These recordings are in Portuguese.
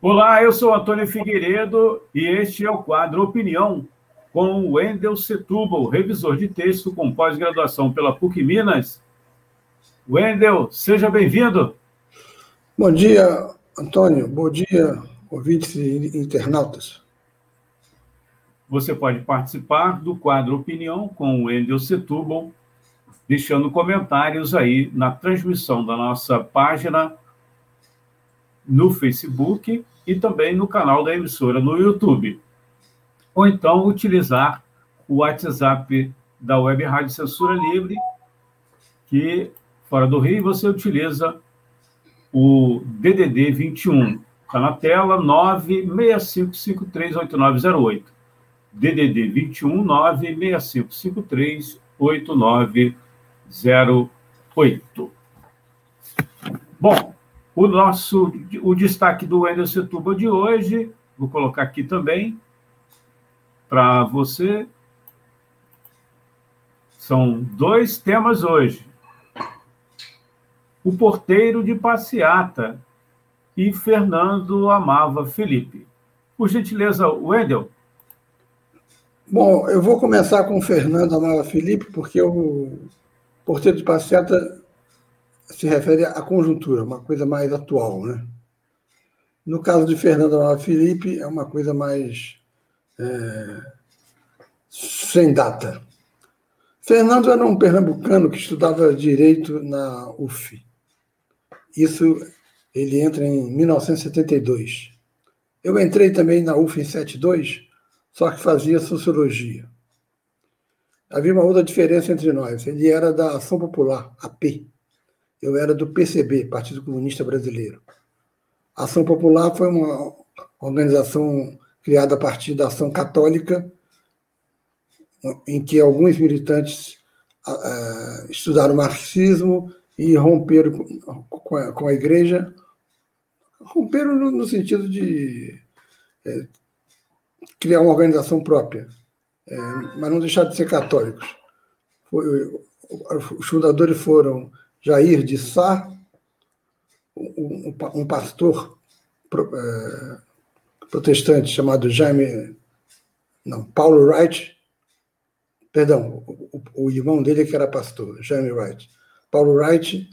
Olá, eu sou Antônio Figueiredo e este é o quadro Opinião com o Wendel Setúbal, revisor de texto com pós-graduação pela PUC Minas. Wendel, seja bem-vindo. Bom dia, Antônio. Bom dia, ouvintes e internautas. Você pode participar do quadro Opinião com o Wendel Setúbal, deixando comentários aí na transmissão da nossa página no Facebook e também no canal da emissora no YouTube. Ou então utilizar o WhatsApp da Web Rádio Censura Livre, que fora do Rio você utiliza o DDD 21. Está na tela 965538908. DDD 21 965538908. Bom, o nosso o destaque do Wendel Setuba de hoje, vou colocar aqui também para você. São dois temas hoje. O porteiro de passeata e Fernando amava Felipe. Por gentileza, Wendel. Bom, eu vou começar com o Fernando amava Felipe, porque o porteiro de passeata se refere à conjuntura, uma coisa mais atual, né? No caso de Fernando Amaral Felipe, é uma coisa mais é, sem data. Fernando era um pernambucano que estudava direito na UF. Isso ele entra em 1972. Eu entrei também na UF em 72, só que fazia sociologia. Havia uma outra diferença entre nós. Ele era da Ação Popular, AP, eu era do PCB, Partido Comunista Brasileiro. A Ação Popular foi uma organização criada a partir da Ação Católica, em que alguns militantes uh, estudaram marxismo e romperam com a, igreja. Romperam no, sentido de é, criar uma organização própria, é, mas não deixar de ser católicos. Os fundadores foram Jair de Sá, um, pastor é, protestante chamado Jaime, não, Paulo Wright, perdão, o, irmão dele que era pastor, Jaime Wright, Paulo Wright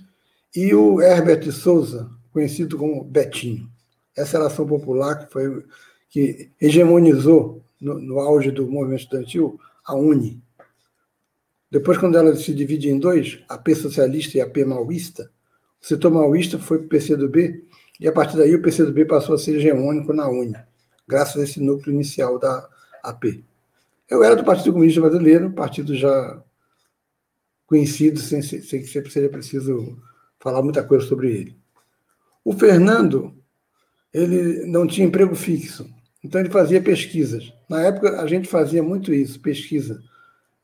e o Herbert de Souza, conhecido como Betinho. Essa era ação popular que foi que hegemonizou no, no auge do movimento estudantil a UNE, depois, quando ela se divide em dois, a P socialista e a P maoísta, o setor maoísta foi para o PCdoB, e a partir daí o PCdoB passou a ser hegemônico na UNE, graças a esse núcleo inicial da AP. Eu era do Partido Comunista Brasileiro, partido já conhecido, sem, sem que seja preciso falar muita coisa sobre ele. O Fernando, ele não tinha emprego fixo, então ele fazia pesquisas. Na época, a gente fazia muito isso, pesquisa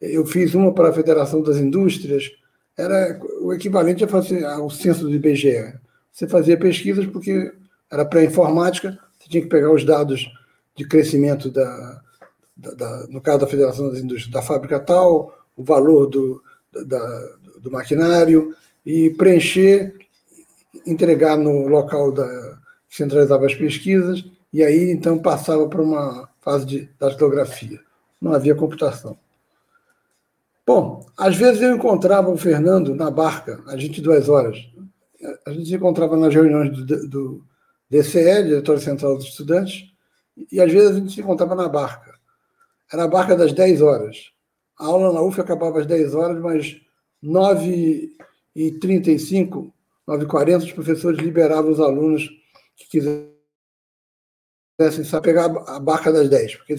eu fiz uma para a Federação das Indústrias, era o equivalente a fazer ao censo do IBGE. Você fazia pesquisas porque era pré-informática, você tinha que pegar os dados de crescimento da, da, da, no caso da Federação das Indústrias, da fábrica tal, o valor do, da, do maquinário e preencher, entregar no local da que centralizava as pesquisas e aí então passava para uma fase de datilografia. Não havia computação. Bom, às vezes eu encontrava o Fernando na barca, às 22 horas. A gente se encontrava nas reuniões do, do DCE, Diretório Central dos Estudantes, e às vezes a gente se encontrava na barca. Era a barca das 10 horas. A aula na UF acabava às 10 horas, mas 9h35, 9h40, os professores liberavam os alunos que quisessem só pegar a barca das 10, porque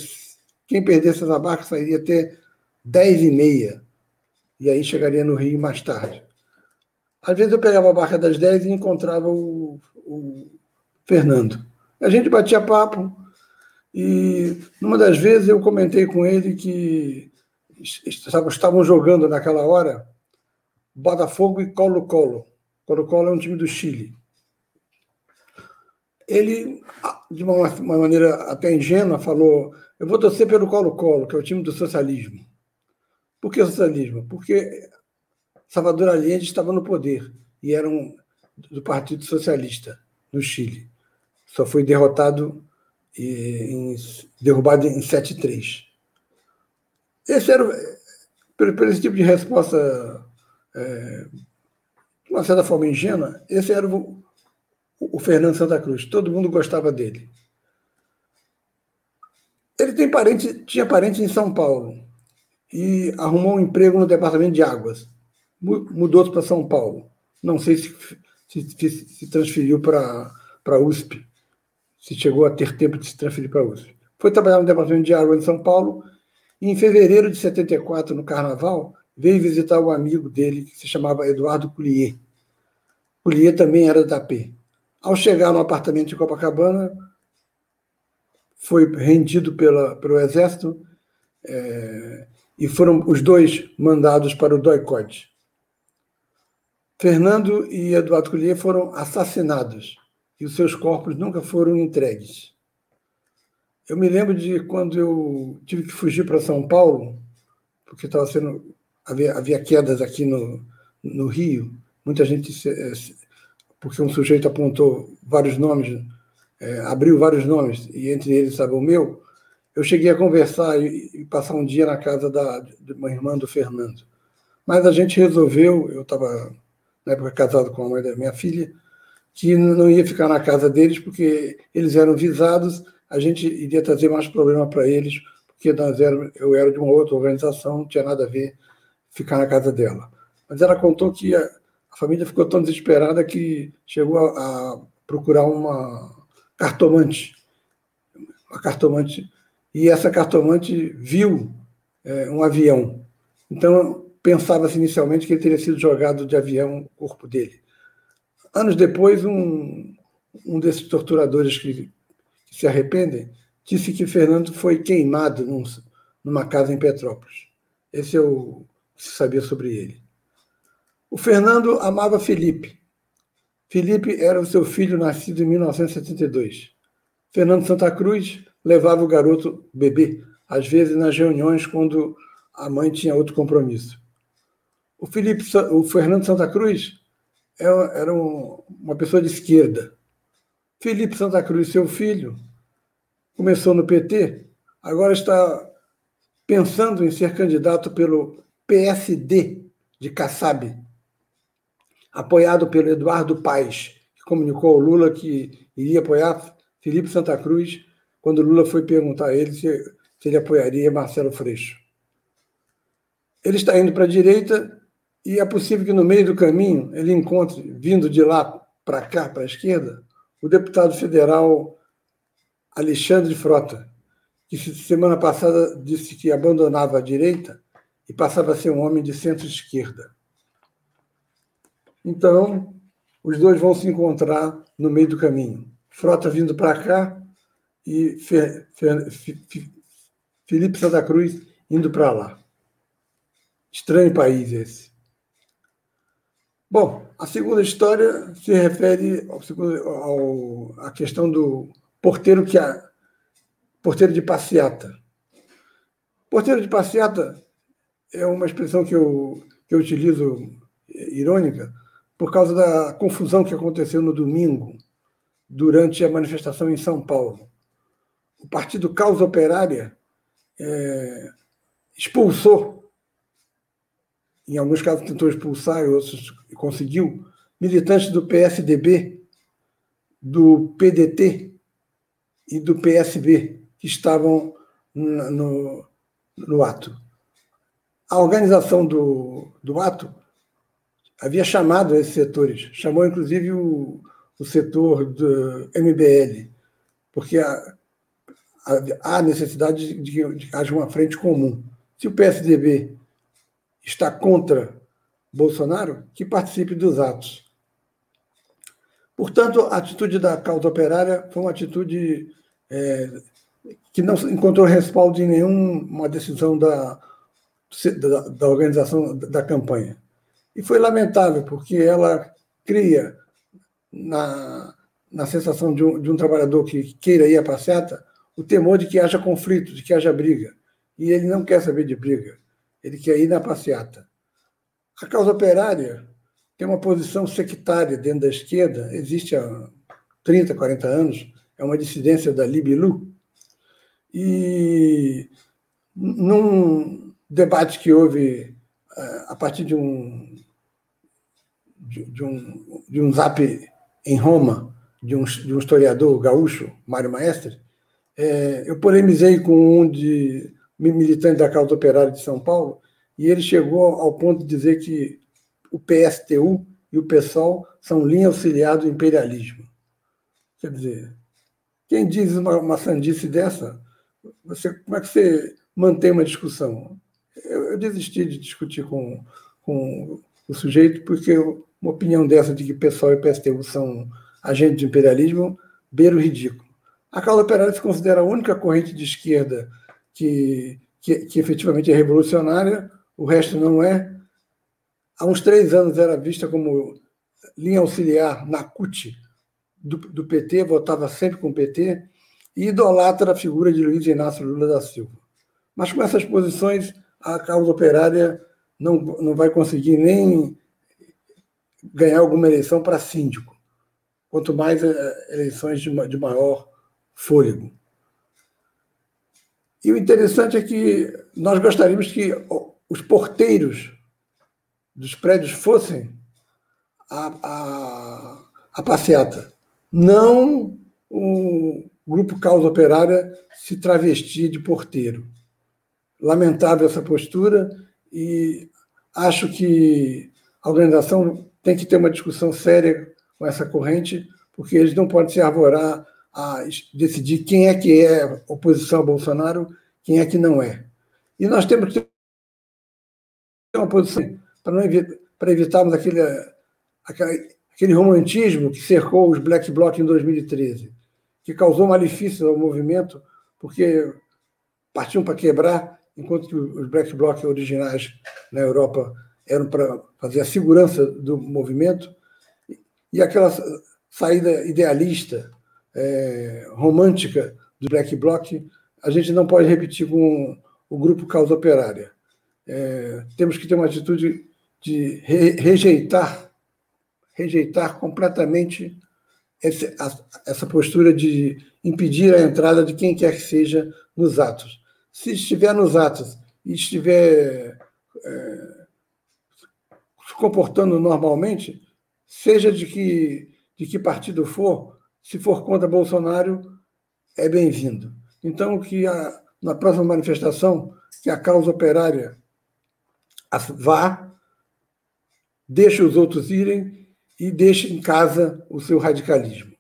quem perdesse essa barca sairia até dez e meia, e aí chegaria no Rio mais tarde. Às vezes eu pegava a barca das dez e encontrava o, o Fernando. A gente batia papo, E numa das vezes eu comentei com ele que estavam jogando naquela hora Botafogo e Colo-Colo. Colo-Colo é um time do Chile. Ele, de uma maneira até ingênua, falou: Eu vou torcer pelo Colo-Colo, que é o time do socialismo. Por que socialismo? Porque Salvador Allende estava no poder e era um, do Partido Socialista no Chile. Só foi derrotado e derrubado em 7-3. Esse era, por, esse tipo de resposta, é, de uma certa forma ingênua, esse era o, o Fernando Santa Cruz. Todo mundo gostava dele. Ele tem parente, tinha parentes em São Paulo e arrumou um emprego no departamento de águas. Mudou-se para São Paulo. Não sei se se, se transferiu para a USP se chegou a ter tempo de se transferir para a USP. Foi trabalhar no Departamento de Água em São Paulo e, em fevereiro de 74, no Carnaval, veio visitar um amigo dele que se chamava Eduardo Collier. Collier também era da P. Ao chegar no apartamento de Copacabana, foi rendido pela, pelo Exército é, e foram os dois mandados para o doicote. Fernando e Eduardo Collier foram assassinados e os seus corpos nunca foram entregues. Eu me lembro de quando eu tive que fugir para São Paulo, porque estava sendo havia, havia, quedas aqui no, no Rio, muita gente eh, porque um sujeito apontou vários nomes, é, abriu vários nomes e entre eles estava o meu. Eu cheguei a conversar e, e passar um dia na casa da de uma irmã do Fernando, mas a gente resolveu. Eu estava na época casado com a mãe da minha filha que não ia ficar na casa deles porque eles eram visados, a gente iria trazer mais problema para eles, porque nós éramos, eu era de uma outra organização, não tinha nada a ver ficar na casa dela. Mas ela contou que a, a família ficou tão desesperada que chegou a, a procurar uma cartomante, uma cartomante, e essa cartomante viu é, um avião. Então pensava-se inicialmente que ele teria sido jogado de avião o corpo dele. Anos depois, um, um desses torturadores que, que, se arrependem disse que Fernando foi queimado num, numa casa em Petrópolis. Esse é o que se sabia sobre ele. O Fernando amava Felipe. Felipe era o seu filho nascido em 1972. Fernando Santa Cruz levava o garoto bebê, às vezes nas reuniões quando a mãe tinha outro compromisso. O, Felipe, o Fernando Santa Cruz é, era uma pessoa de esquerda. Felipe Santa Cruz, seu filho, começou no PT, agora está pensando em ser candidato pelo PSD de Kassab, apoiado pelo Eduardo Paes, que comunicou ao Lula que iria apoiar Felipe Santa Cruz quando Lula foi perguntar a ele se, se ele apoiaria Marcelo Freixo. Ele está indo para a direita e é possível que no meio do caminho ele encontre, vindo de lá para cá, para a esquerda, o deputado federal Alexandre Frota, que semana passada disse que abandonava a direita e passava a ser um homem de centro-esquerda. Então, os dois vão se encontrar no meio do caminho. Frota vindo para cá e Felipe Santa Cruz indo para lá. Estranho país esse. Bom, a segunda história se refere ao, ao, à questão do porteiro que a, porteiro de passeata. Porteiro de passeata é uma expressão que eu, que eu utilizo irônica por causa da confusão que aconteceu no domingo durante a manifestação em São Paulo. O Partido Causa Operária é, expulsou. Em alguns casos tentou expulsar, outros conseguiu, militantes do PSDB, do PDT e do PSB, que estavam no, no ato. A organização do, do ato havia chamado esses setores, chamou inclusive o, o setor do MBL, porque há, há necessidade de que haja uma frente comum. Se o PSDB está contra Bolsonaro, que participe dos atos. Portanto, a atitude da causa operária foi uma atitude é, que não encontrou respaldo em nenhuma decisão da, da, da organização da campanha. E foi lamentável, porque ela cria na, na sensação de um, de um trabalhador que queira ir à passeata o temor de que haja conflito, de que haja briga. E ele não quer saber de briga, ele quer ir na passeata. A causa operária tem uma posição sectária dentro da esquerda, existe há 30, 40 anos, é uma dissidência da Libilu. E num debate que houve eh, a partir de um, de, um, de um zap em Roma, de um, de um historiador gaúcho, Mário Maestre, é, eu polemizei com um de militante da causa operária de São Paulo, e ele chegou ao ponto de dizer que o PSTU e o PSOL são linha auxiliar do imperialismo. Quer dizer, quem diz uma, uma sandice dessa, você, como é que você mantém uma discussão? Eu, eu desisti de discutir com, com o sujeito, porque uma opinião dessa de que PSOL e PSTU são agentes de imperialismo beira o ridículo. A causa operária se considera a única corrente de esquerda que, que, que efetivamente é revolucionária, o resto não é. Há uns três anos era vista como linha auxiliar na CUT do, do PT, votava sempre com o PT, e idolatra a figura de Luiz Inácio Lula da Silva. Mas com essas posições, a causa operária não, não vai conseguir nem ganhar alguma eleição para síndico, quanto mais eh, eleições de, de maior fôlego. E o interessante é que nós gostaríamos que os porteiros dos prédios fossem a, a, a passeata, não o grupo Causa Operária se travestir de porteiro. Lamentável essa postura e acho que a organização tem que ter uma discussão séria com essa corrente, porque eles não podem se arvorar a decidir quem é que é oposição a Bolsonaro, quem é que não é. E nós temos que ter uma posição para, evitar, para evitarmos aquele, aquele romantismo que cercou os Black Bloc em 2013, que causou malefícios ao movimento, porque partiam para quebrar, enquanto que os Black Bloc originais na Europa eram para fazer a segurança do movimento, e aquela saída idealista é, romântica do Black Bloc, a gente não pode repetir com o grupo Causa Operária. É, temos que ter uma atitude de re rejeitar, rejeitar completamente esse, a, essa postura de impedir a entrada de quem quer que seja nos atos. Se estiver nos atos e estiver é, se comportando normalmente, seja de que, de que partido for, se for contra Bolsonaro, é bem-vindo. Então, que a, na próxima manifestação, que a causa operária vá, deixe os outros irem e deixe em casa o seu radicalismo.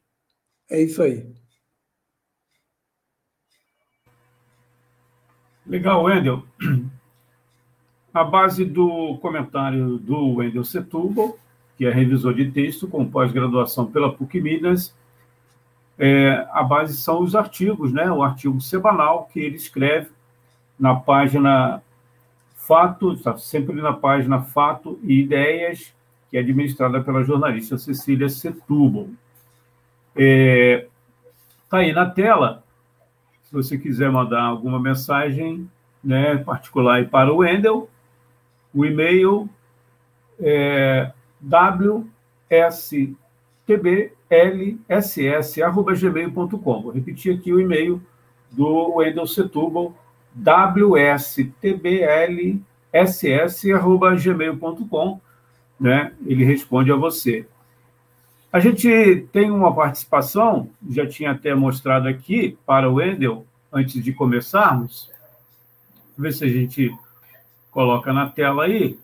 É isso aí. Legal, Wendel. A base do comentário do Wendel Setúbal, que é revisor de texto com pós-graduação pela PUC Minas, é, a base são os artigos, né? o artigo semanal que ele escreve na página Fato, está sempre na página Fato e Ideias, que é administrada pela jornalista Cecília Setúbal. É, tá aí na tela, se você quiser mandar alguma mensagem né, particular para o Wendel, o e-mail é WSTB lss.gmail.com. Vou repetir aqui o e-mail do Wendel Setúbal, wstblss.gmail.com. Né? Ele responde a você. A gente tem uma participação, já tinha até mostrado aqui para o Wendel, antes de começarmos. Ver se a gente coloca na tela aí.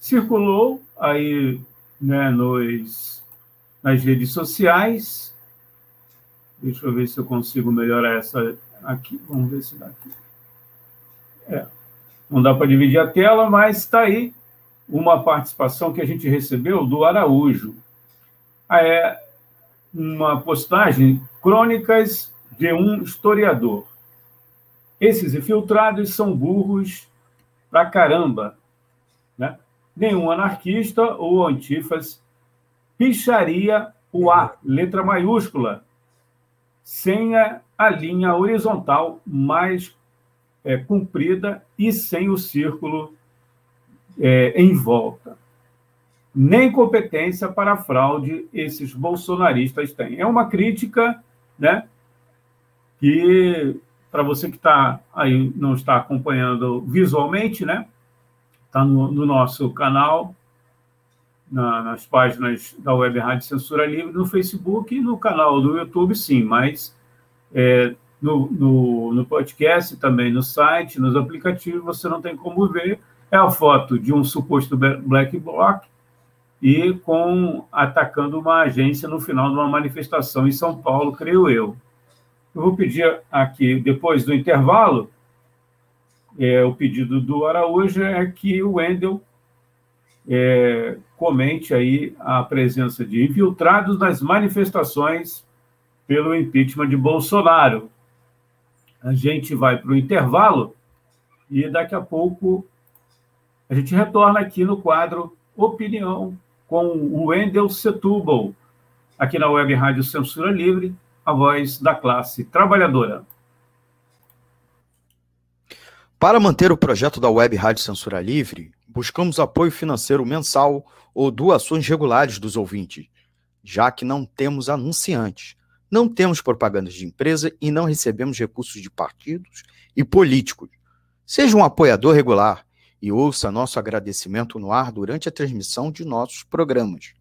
Circulou aí né, nos, nas redes sociais. Deixa eu ver se eu consigo melhorar essa aqui. Vamos ver se dá aqui. É, não dá para dividir a tela, mas está aí uma participação que a gente recebeu do Araújo. Ah, é uma postagem Crônicas de um historiador. Esses infiltrados são burros pra caramba. Né? Nenhum anarquista ou antifas picharia o A, letra maiúscula, sem a, a linha horizontal mais é, comprida e sem o círculo é, em volta. Nem competência para fraude esses bolsonaristas têm. É uma crítica, né? Que para você que está aí não está acompanhando visualmente, né? Está no, no, nosso canal, na, nas páginas da Web Rádio Censura Livre, no Facebook e no canal do YouTube, sim, mas é, no, no, no podcast, também no site, nos aplicativos, você não tem como ver. É a foto de um suposto black bloc e com atacando uma agência no final de uma manifestação em São Paulo, creio eu. Eu vou pedir aqui, depois do intervalo, é, o pedido do Araújo é que o Wendel é, comente aí a presença de infiltrados nas manifestações pelo impeachment de Bolsonaro. A gente vai para o intervalo e daqui a pouco a gente retorna aqui no quadro Opinião com o Wendel Setúbal, aqui na Web Rádio Censura Livre, a voz da classe trabalhadora. Para manter o projeto da Web Rádio Censura Livre, buscamos apoio financeiro mensal ou doações regulares dos ouvintes, já que não temos anunciantes. Não temos propagandas de empresa e não recebemos recursos de partidos e políticos. Seja um apoiador regular e ouça nosso agradecimento no ar durante a transmissão de nossos programas.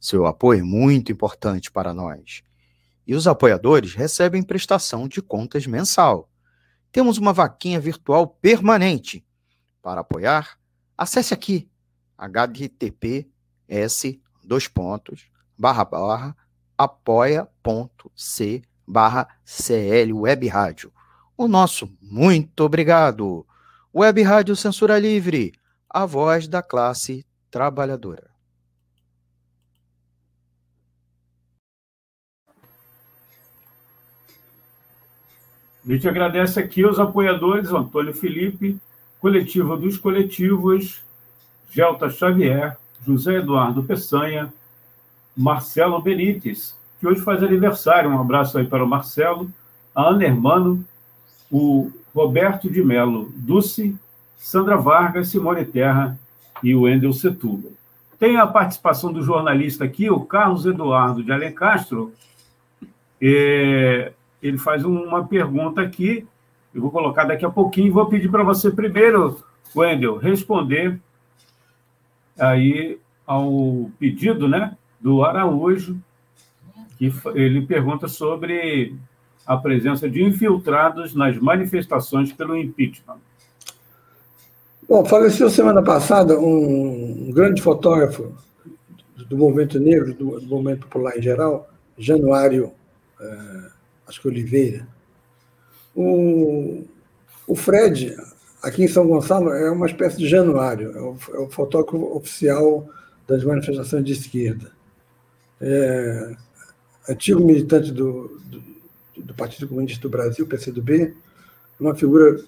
Seu apoio é muito importante para nós. E os apoiadores recebem prestação de contas mensal. Temos uma vaquinha virtual permanente. Para apoiar, acesse aqui https dois pontos barra barra apoia.c barra CL Web Rádio. O nosso muito obrigado. Web Rádio Censura Livre, a voz da classe trabalhadora. A gente agradece aqui os apoiadores, Antônio Felipe, Coletiva dos Coletivos, Gelta Xavier, José Eduardo Peçanha, Marcelo Benites, que hoje faz aniversário. Um abraço aí para o Marcelo, a Ana Hermano, o Roberto de Melo Dulce, Sandra Vargas, Simone Terra e o Wendel Setúbal. Tem a participação do jornalista aqui, o Carlos Eduardo de Alencastro. É, ele faz uma pergunta aqui, eu vou colocar daqui a pouquinho, vou pedir para você primeiro, Wendel, responder aí ao pedido, né, do Araújo, que ele pergunta sobre a presença de infiltrados nas manifestações pelo impeachment. Bom, faleceu semana passada um grande fotógrafo do movimento negro, do, movimento popular em geral, Januário, é, acho que Oliveira. O, o Fred, aqui em São Gonçalo, é uma espécie de Januário, é o, é o fotógrafo oficial das manifestações de esquerda é, antigo militante do, do, do, Partido Comunista do Brasil, PCdoB, uma figura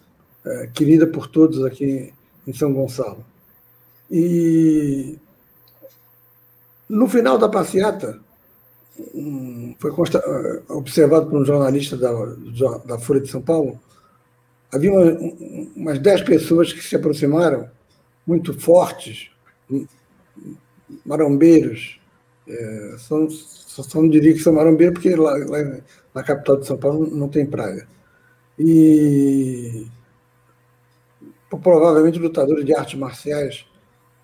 é, querida por todos aqui em São Gonçalo. E no final da passeata, um, foi consta, observado por um jornalista da, da Folha de São Paulo, havia uma, umas dez pessoas que se aproximaram, muito fortes, marombeiros, é, só, só, não diria que são marombeiros, porque lá, lá, na capital de São Paulo não tem praia. E provavelmente lutadores de artes marciais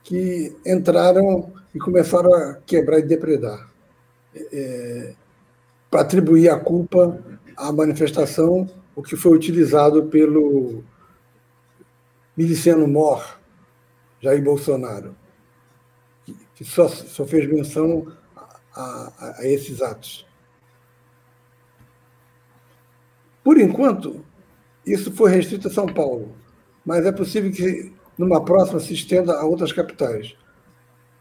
que entraram e começaram a quebrar e depredar. É, para atribuir a culpa à manifestação, o que foi utilizado pelo miliciano mor, Jair Bolsonaro que só, só fez menção a, a, a esses atos. Por enquanto, isso foi restrito a São Paulo, mas é possível que numa próxima se estenda a outras capitais.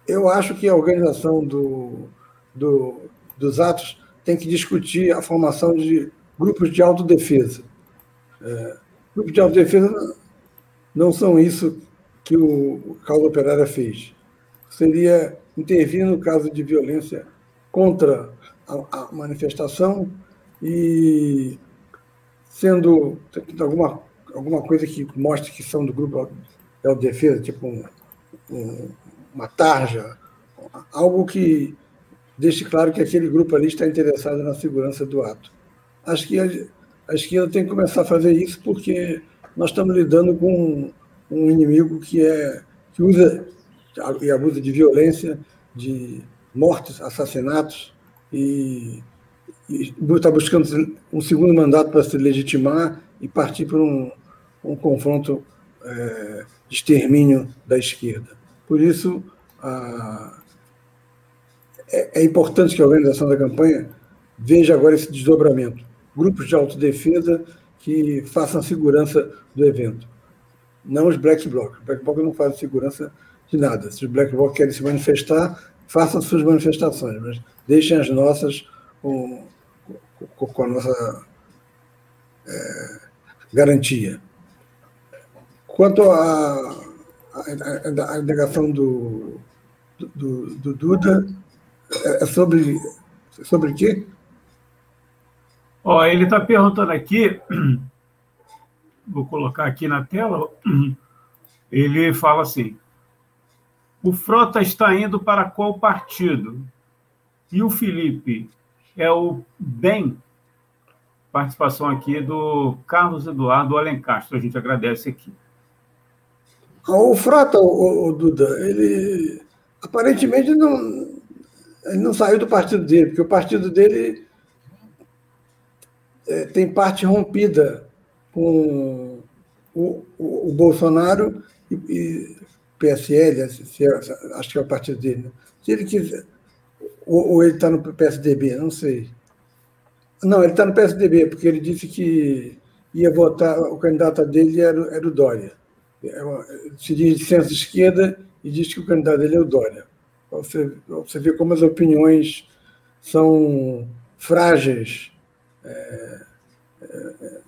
Eu acho que a organização do, do, dos atos tem que discutir a formação de grupos de autodefesa. É, grupos de autodefesa não são isso que o Causa Operária fez. Seria intervir no caso de violência contra a, a manifestação e sendo alguma, alguma coisa que mostre que são do grupo de autodefesa, tipo um, um, uma tarja, algo que deixe claro que aquele grupo ali está interessado na segurança do ato. Acho que a, esquerda tem que começar a fazer isso porque nós estamos lidando com um inimigo que é que usa e abusa de violência, de mortes, assassinatos e, está buscando um segundo mandato para se legitimar e partir para um, um confronto é, de extermínio da esquerda. Por isso, a, é, é importante que a organização da campanha veja agora esse desdobramento. Grupos de autodefesa que façam segurança do evento. Não os black blocs. Black blocs não fazem segurança de nada. Se os black blocs querem se manifestar, façam suas manifestações, mas deixem as nossas com, com, com a nossa é, garantia. Quanto à, à, negação do, do, do Duda, é, é sobre, sobre quê? Ó, ele está perguntando aqui, vou colocar aqui na tela, ele fala assim: o Frota está indo para qual partido? E o Felipe é o bem? Participação aqui do Carlos Eduardo Alencastro, a gente agradece aqui. O Frota, o, o Duda, ele aparentemente não, ele não saiu do partido dele, porque o partido dele é, tem parte rompida com o, o, o Bolsonaro e, e PSL, é, acho que é o partido dele. Né? Se ele quiser. Ou, ou ele está no PSDB, não sei. Não, ele está no PSDB, porque ele disse que ia votar, o candidato dele era, era o Dória. É se diz de centro-esquerda e diz que o candidato dele é o Dória. Você, você vê como as opiniões são frágeis, é, é,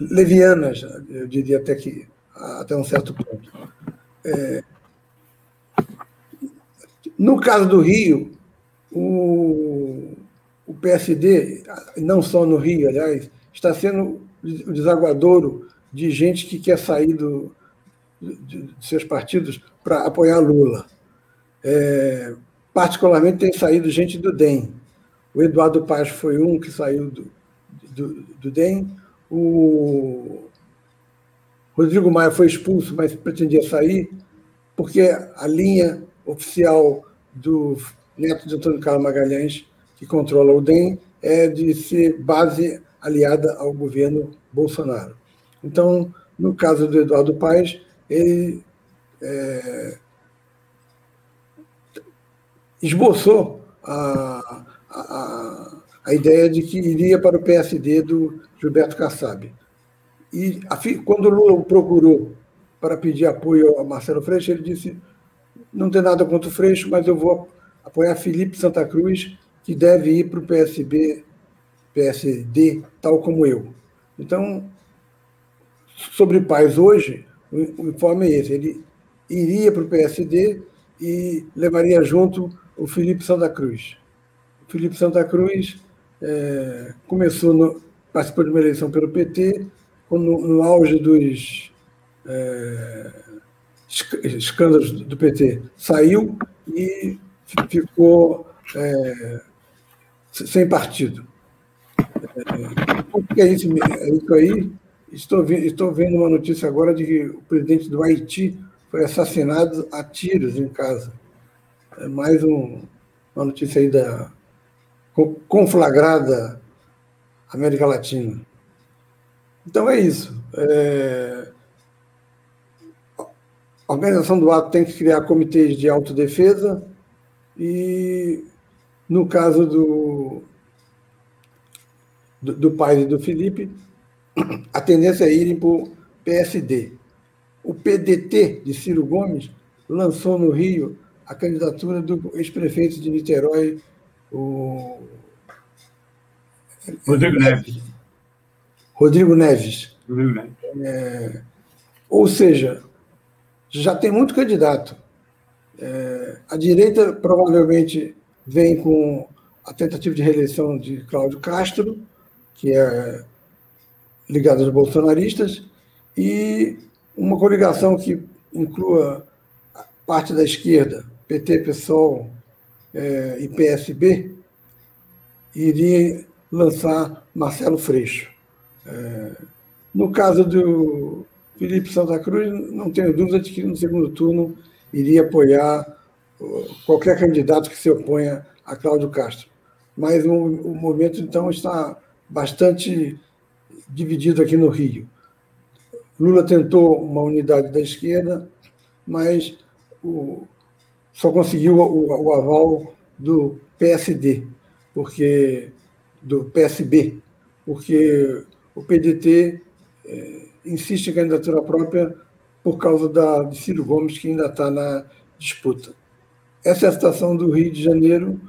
levianas, eu diria até que até um certo ponto. É, no caso do Rio, o, o PSD, não só no Rio, aliás, está sendo o desaguadouro de gente que quer sair do, de, de seus partidos para apoiar Lula. É, particularmente tem saído gente do DEM. O Eduardo Paz foi um que saiu do, do, do DEM. O Rodrigo Maia foi expulso, mas pretendia sair, porque a linha oficial do neto de Antônio Carlos Magalhães, que controla o DEM, é de ser base aliada ao governo Bolsonaro. Então, no caso do Eduardo Paes, ele é, esboçou a, a, a ideia de que iria para o PSD do Gilberto Kassab. E quando o Lula procurou para pedir apoio a Marcelo Freixo, ele disse: não tem nada contra o Freixo, mas eu vou apoiar Felipe Santa Cruz, que deve ir para o PSB, PSD, tal como eu. Então, sobre Paz hoje, o informe é esse: ele iria para o PSD e levaria junto o Felipe Santa Cruz. O Felipe Santa Cruz é, começou, no, participou de uma eleição pelo PT, no, no auge dos é, escândalos do PT, saiu e ficou é, sem partido. É, é isso, é isso aí? Estou, estou vendo uma notícia agora de que o presidente do Haiti foi assassinado a tiros em casa. É mais um, uma notícia aí da conflagrada América Latina. Então é isso. É... A organização do ato tem que criar comitês de autodefesa e, no caso do, do, do pai e do Felipe, a tendência é irem para o PSD. O PDT de Ciro Gomes lançou no Rio a candidatura do ex-prefeito de Niterói, o Rodrigo Neves. Rodrigo Neves. Rodrigo Neves. É, ou seja, já tem muito candidato. É, a direita provavelmente vem com a tentativa de reeleição de Cláudio Castro, que é ligado aos bolsonaristas, e uma coligação que inclua parte da esquerda, PT, PSOL é, e PSB, iria lançar Marcelo Freixo. É, no caso do Felipe Santa Cruz, não tenho dúvida de que no segundo turno iria apoiar qualquer candidato que se oponha a Cláudio Castro. Mas o, o momento, então, está bastante dividido aqui no Rio. Lula tentou uma unidade da esquerda, mas o, só conseguiu o, o, aval do PSD, porque do PSB, porque o PDT é, insiste em candidatura própria por causa da, de Ciro Gomes, que ainda está na disputa. Essa é a situação do Rio de Janeiro,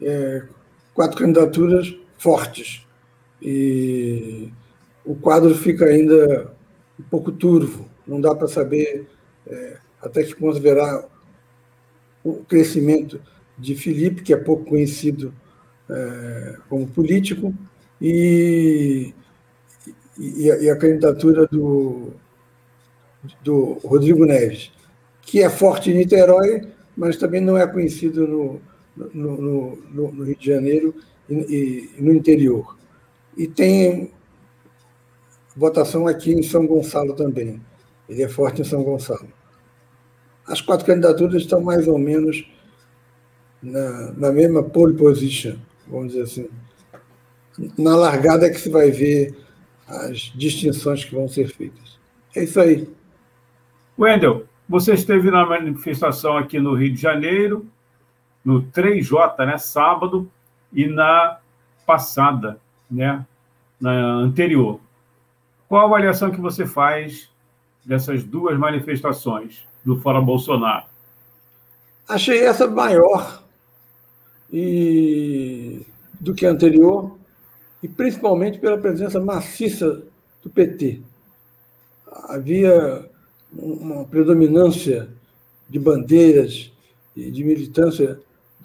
é, quatro candidaturas fortes. E o quadro fica ainda um pouco turvo, não dá para saber é, até que ponto verá o crescimento de Felipe, que é pouco conhecido é, como político, e, e, a, e, a, candidatura do, do Rodrigo Neves, que é forte em Niterói, mas também não é conhecido no, no, no, no Rio de Janeiro e, e, no interior. E tem votação aqui em São Gonçalo também. Ele é forte em São Gonçalo. As quatro candidaturas estão mais ou menos na, na mesma pole position, vamos dizer assim. Na largada é que se vai ver as distinções que vão ser feitas. É isso aí. Wendel, você esteve na manifestação aqui no Rio de Janeiro, no 3J, né, sábado, e na passada, né, na anterior. Qual a avaliação que você faz dessas duas manifestações do Fora Bolsonaro? Achei essa maior e do que a anterior, e principalmente pela presença maciça do PT. Havia uma predominância de bandeiras e de militância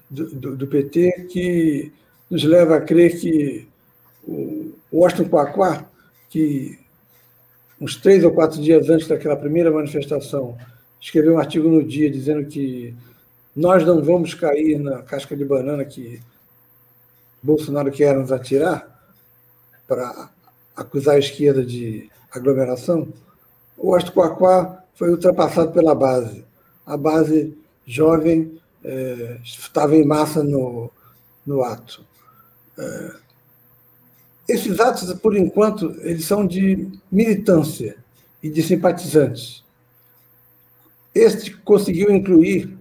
do, do, do, PT que nos leva a crer que o Washington Quaquá, que uns três ou quatro dias antes daquela primeira manifestação, escreveu um artigo no dia dizendo que nós não vamos cair na casca de banana que Bolsonaro quer nos atirar para acusar a esquerda de aglomeração. O Quaquá foi ultrapassado pela base. A base jovem é, estava em massa no, no ato. É, esses atos, por enquanto, eles são de militância e de simpatizantes. Este conseguiu incluir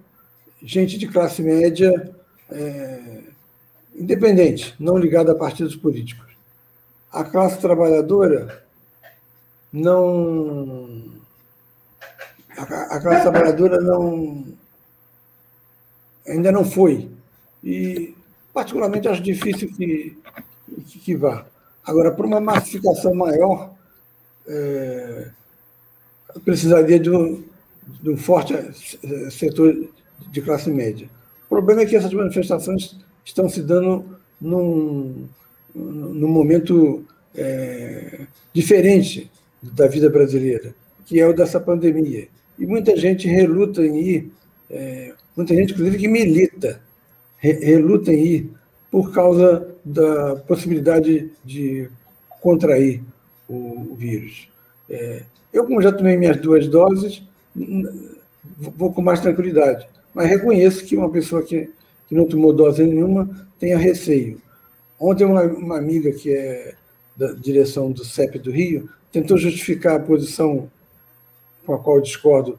gente de classe média é, independente, não ligada a partidos políticos. A classe trabalhadora não a, classe trabalhadora não ainda não foi. E, particularmente, acho difícil que, que, que vá. Agora, para uma massificação maior, é, precisaria de um, de um forte é, setor de classe média. O problema é que essas manifestações estão se dando num, num momento é, diferente da vida brasileira, que é o dessa pandemia. E muita gente reluta em ir, é, muita gente, inclusive, que milita, re, reluta em ir por causa da possibilidade de contrair o, o vírus. É, eu, como já tomei minhas duas doses, vou com mais tranquilidade, mas reconheço que uma pessoa que, que não tomou dose nenhuma tenha receio. Ontem, uma, uma amiga que é da direção do CEP do Rio tentou justificar a posição com a qual eu discordo,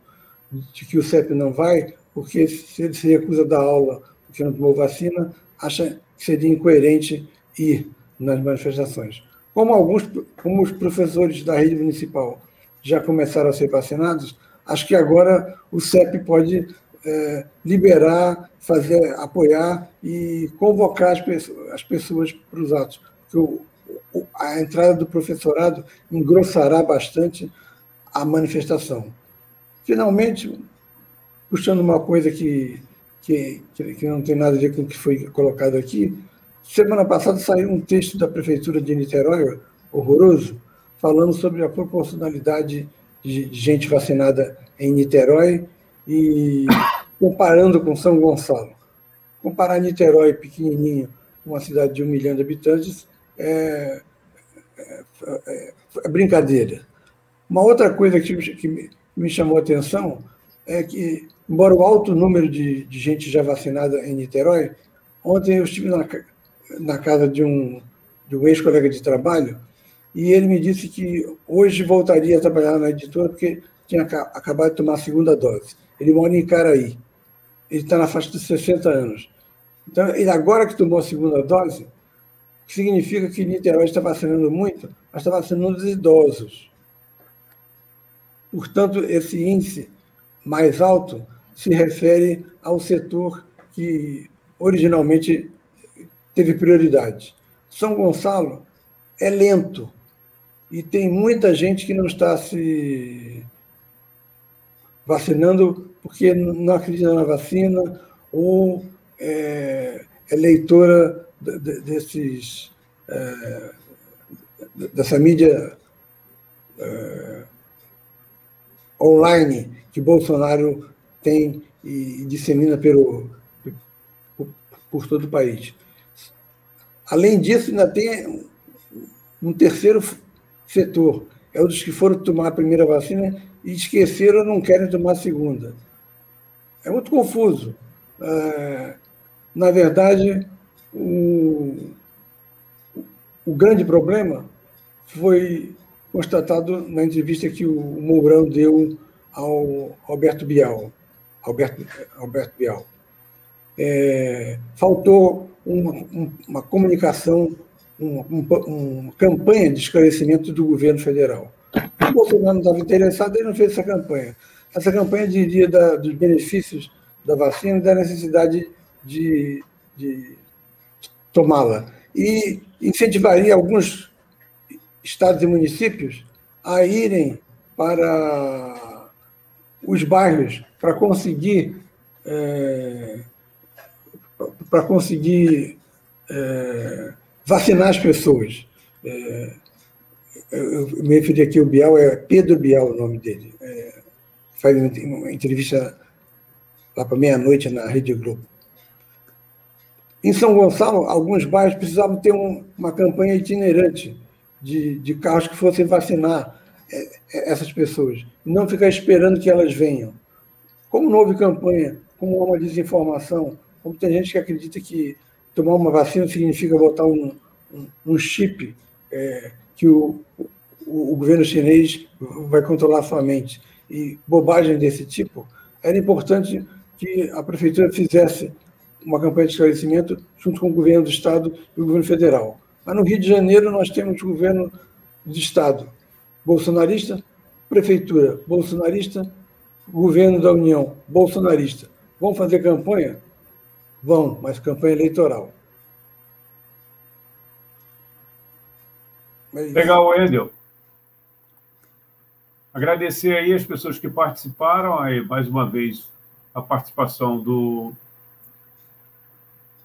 de que o CEP não vai, porque se ele se recusa da aula porque não tomou vacina, acha que seria incoerente ir nas manifestações. Como alguns, como os professores da rede municipal já começaram a ser vacinados, acho que agora o CEP pode é, liberar, fazer, apoiar e convocar as pessoas, as pessoas para os atos. a entrada do professorado engrossará bastante a manifestação. Finalmente, puxando uma coisa que, que, que não tem nada a ver com o que foi colocado aqui, semana passada saiu um texto da Prefeitura de Niterói, horroroso, falando sobre a proporcionalidade de gente vacinada em Niterói e comparando com São Gonçalo. Comparar Niterói pequenininho uma cidade de um milhão de habitantes é, é, é, é brincadeira. Uma outra coisa que, que me chamou a atenção é que, embora o alto número de, de gente já vacinada em Niterói, ontem eu estive na, na casa de um, de um ex-colega de trabalho e ele me disse que hoje voltaria a trabalhar na editora porque tinha acabado de tomar a segunda dose. Ele mora em Caraí. Ele está na faixa de 60 anos. Então, ele agora que tomou a segunda dose, significa que Niterói está vacinando muito, mas está vacinando os idosos. Portanto, esse índice mais alto se refere ao setor que originalmente teve prioridade. São Gonçalo é lento e tem muita gente que não está se vacinando porque não acredita na vacina ou é, é leitora desses é, dessa mídia é, online que Bolsonaro tem e dissemina pelo, por todo o país. Além disso, ainda tem um terceiro setor, é o dos que foram tomar a primeira vacina e esqueceram ou não querem tomar a segunda. É muito confuso. É, na verdade, o, o grande problema foi constatado na entrevista que o Mourão deu ao Alberto Bial. Alberto, Alberto Bial. É, faltou uma, uma comunicação, uma, campanha de esclarecimento do governo federal. O Bolsonaro não estava interessado, ele não fez essa campanha. Essa campanha diria da, dos benefícios da vacina e da necessidade de, de tomá-la. E incentivaria alguns estados e municípios a irem para os bairros para conseguir é, para conseguir é, vacinar as pessoas. É, eu me referi aqui ao Bial, é Pedro Bial o nome dele. É, faz uma entrevista lá para meia-noite na Rede Globo. Em São Gonçalo, alguns bairros precisavam ter um, uma campanha itinerante de, de carros que fossem vacinar é, é, essas pessoas, não ficar esperando que elas venham. Como não houve campanha, como há uma desinformação, como tem gente que acredita que tomar uma vacina significa botar um, um, um chip é, que o, o, o, governo chinês vai controlar sua mente, e bobagem desse tipo, era importante que a prefeitura fizesse uma campanha de esclarecimento junto com o governo do Estado e o governo federal. Mas no Rio de Janeiro nós temos governo de Estado bolsonarista, prefeitura bolsonarista, governo da União bolsonarista. Vão fazer campanha? Vão, mas campanha eleitoral. É Legal, Wendel. Agradecer aí as pessoas que participaram, aí mais uma vez a participação do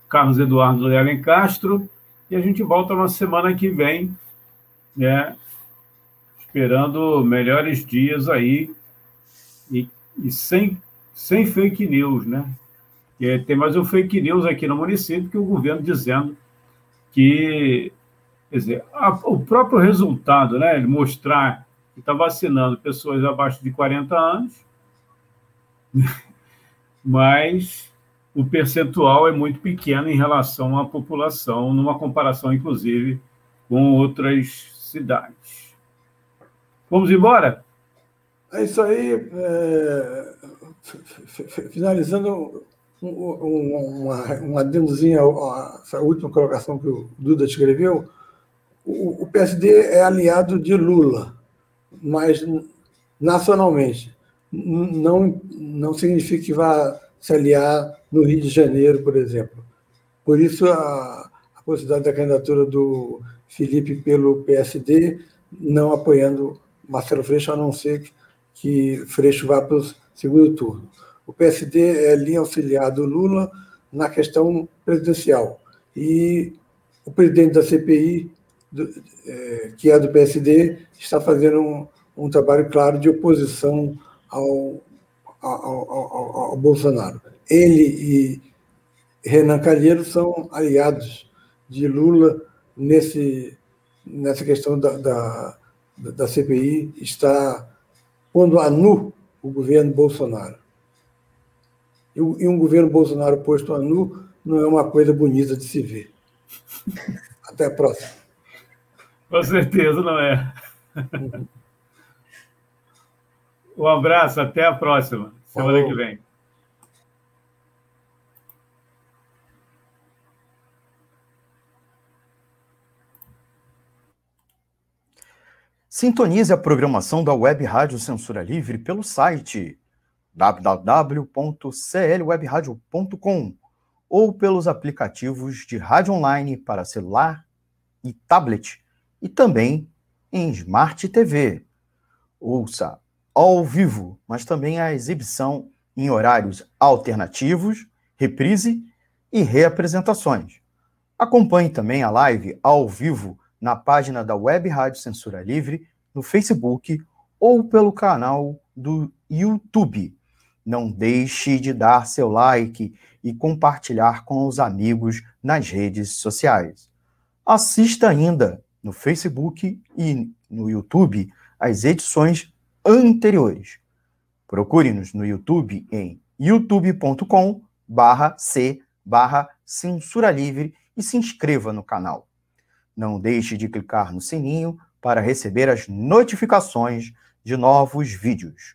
Carlos Eduardo Lealen Castro, e a gente volta na semana que vem, né? Esperando melhores dias aí e, e sem, sem fake news, né? E tem mais um fake news aqui no município que o governo dizendo que, quer dizer, a, o próprio resultado, né? Ele mostrar que está vacinando pessoas abaixo de 40 anos, mas o percentual é muito pequeno em relação à população, numa comparação, inclusive, com outras cidades. Vamos embora? É isso aí. É... Finalizando um, um, uma, um adendozinho essa última colocação que o Duda escreveu, o, PSD é aliado de Lula, mas nacionalmente. Não, não significa que vá se aliar no Rio de Janeiro, por exemplo. Por isso, a, a possibilidade da candidatura do Felipe pelo PSD, não apoiando Marcelo Freixo, a não ser que Freixo vá para o segundo turno. O PSD é linha auxiliar do Lula na questão presidencial. E o presidente da CPI, do, é, que é do PSD, está fazendo um, um trabalho claro de oposição ao, ao, ao, ao, Bolsonaro. Ele e Renan Calheiro são aliados de Lula nesse, nessa questão da, da, da CPI, está pondo a nu o governo Bolsonaro. E um governo Bolsonaro posto a nu não é uma coisa bonita de se ver. Até a próxima. Com certeza não é. Uhum. Um abraço, até a próxima, semana Falou. que vem. Sintonize a programação da Web Rádio Censura Livre pelo site www.clwebradio.com ou pelos aplicativos de rádio online para celular e tablet e também em Smart TV. Ouça ao vivo, mas também a exibição em horários alternativos, reprise e reapresentações. Acompanhe também a live ao vivo na página da Web Rádio Censura Livre, no Facebook ou pelo canal do YouTube. Não deixe de dar seu like e compartilhar com os amigos nas redes sociais. Assista ainda no Facebook e no YouTube as edições anteriores. Procure-nos no YouTube em youtube.com barra c barra censura livre e se inscreva no canal. Não deixe de clicar no sininho para receber as notificações de novos vídeos.